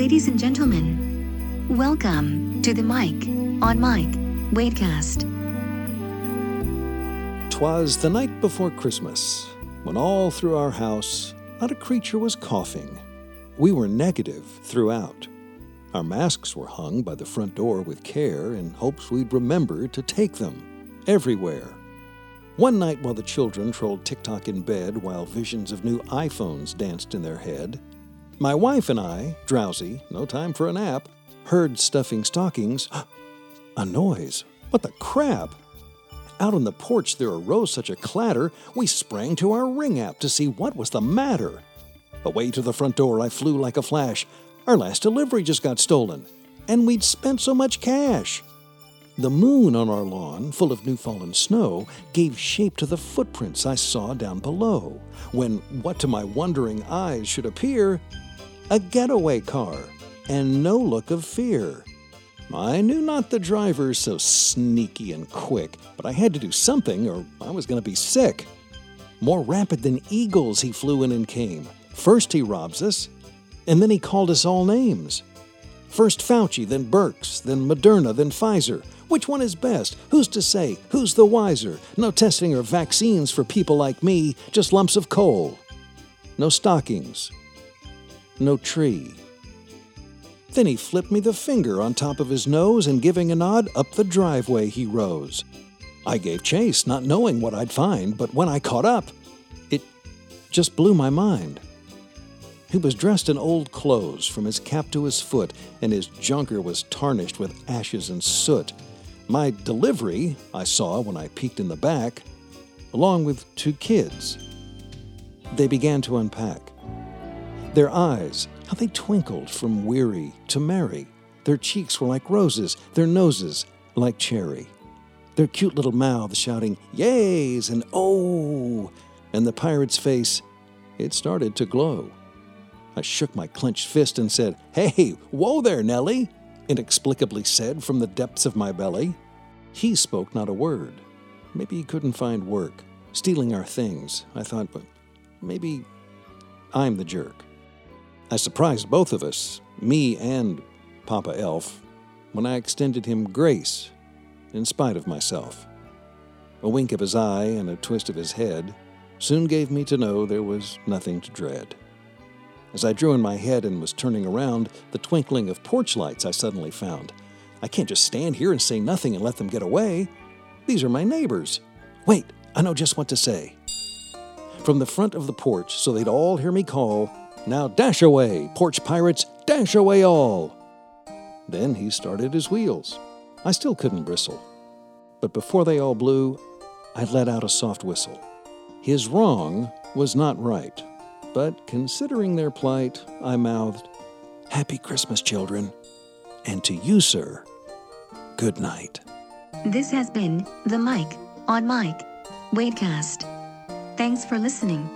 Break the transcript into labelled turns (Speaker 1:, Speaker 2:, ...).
Speaker 1: Ladies and gentlemen, welcome to the Mike on Mike Wadecast.
Speaker 2: Twas the night before Christmas, when all through our house not a creature was coughing. We were negative throughout. Our masks were hung by the front door with care in hopes we'd remember to take them everywhere. One night while the children trolled TikTok in bed while visions of new iPhones danced in their head, my wife and I, drowsy, no time for a nap, heard stuffing stockings. a noise. What the crap? Out on the porch there arose such a clatter, we sprang to our ring app to see what was the matter. Away to the front door I flew like a flash. Our last delivery just got stolen, and we'd spent so much cash. The moon on our lawn, full of new fallen snow, gave shape to the footprints I saw down below, when what to my wondering eyes should appear a getaway car, and no look of fear. I knew not the driver so sneaky and quick, but I had to do something or I was going to be sick. More rapid than eagles, he flew in and came. First, he robs us, and then he called us all names. First Fauci, then Birx, then Moderna, then Pfizer. Which one is best? Who's to say? Who's the wiser? No testing or vaccines for people like me, just lumps of coal. No stockings, no tree. Then he flipped me the finger on top of his nose and giving a nod, up the driveway he rose. I gave chase, not knowing what I'd find, but when I caught up, it just blew my mind. He was dressed in old clothes from his cap to his foot, and his junker was tarnished with ashes and soot. My delivery I saw when I peeked in the back, along with two kids. They began to unpack. Their eyes, how they twinkled from weary to merry. Their cheeks were like roses, their noses like cherry. Their cute little mouths shouting, Yays and Oh! And the pirate's face, it started to glow. I shook my clenched fist and said, Hey, whoa there, Nellie! inexplicably said from the depths of my belly. He spoke not a word. Maybe he couldn't find work. Stealing our things. I thought, but maybe I'm the jerk. I surprised both of us, me and Papa Elf, when I extended him grace in spite of myself. A wink of his eye and a twist of his head soon gave me to know there was nothing to dread. As I drew in my head and was turning around, the twinkling of porch lights I suddenly found. I can't just stand here and say nothing and let them get away. These are my neighbors. Wait, I know just what to say. From the front of the porch, so they'd all hear me call, now dash away, porch pirates, dash away all. Then he started his wheels. I still couldn't bristle. But before they all blew, I let out a soft whistle. His wrong was not right, but considering their plight, I mouthed, Happy Christmas, children, and to you, sir, good night.
Speaker 1: This has been the Mike on Mike Wadecast. Thanks for listening.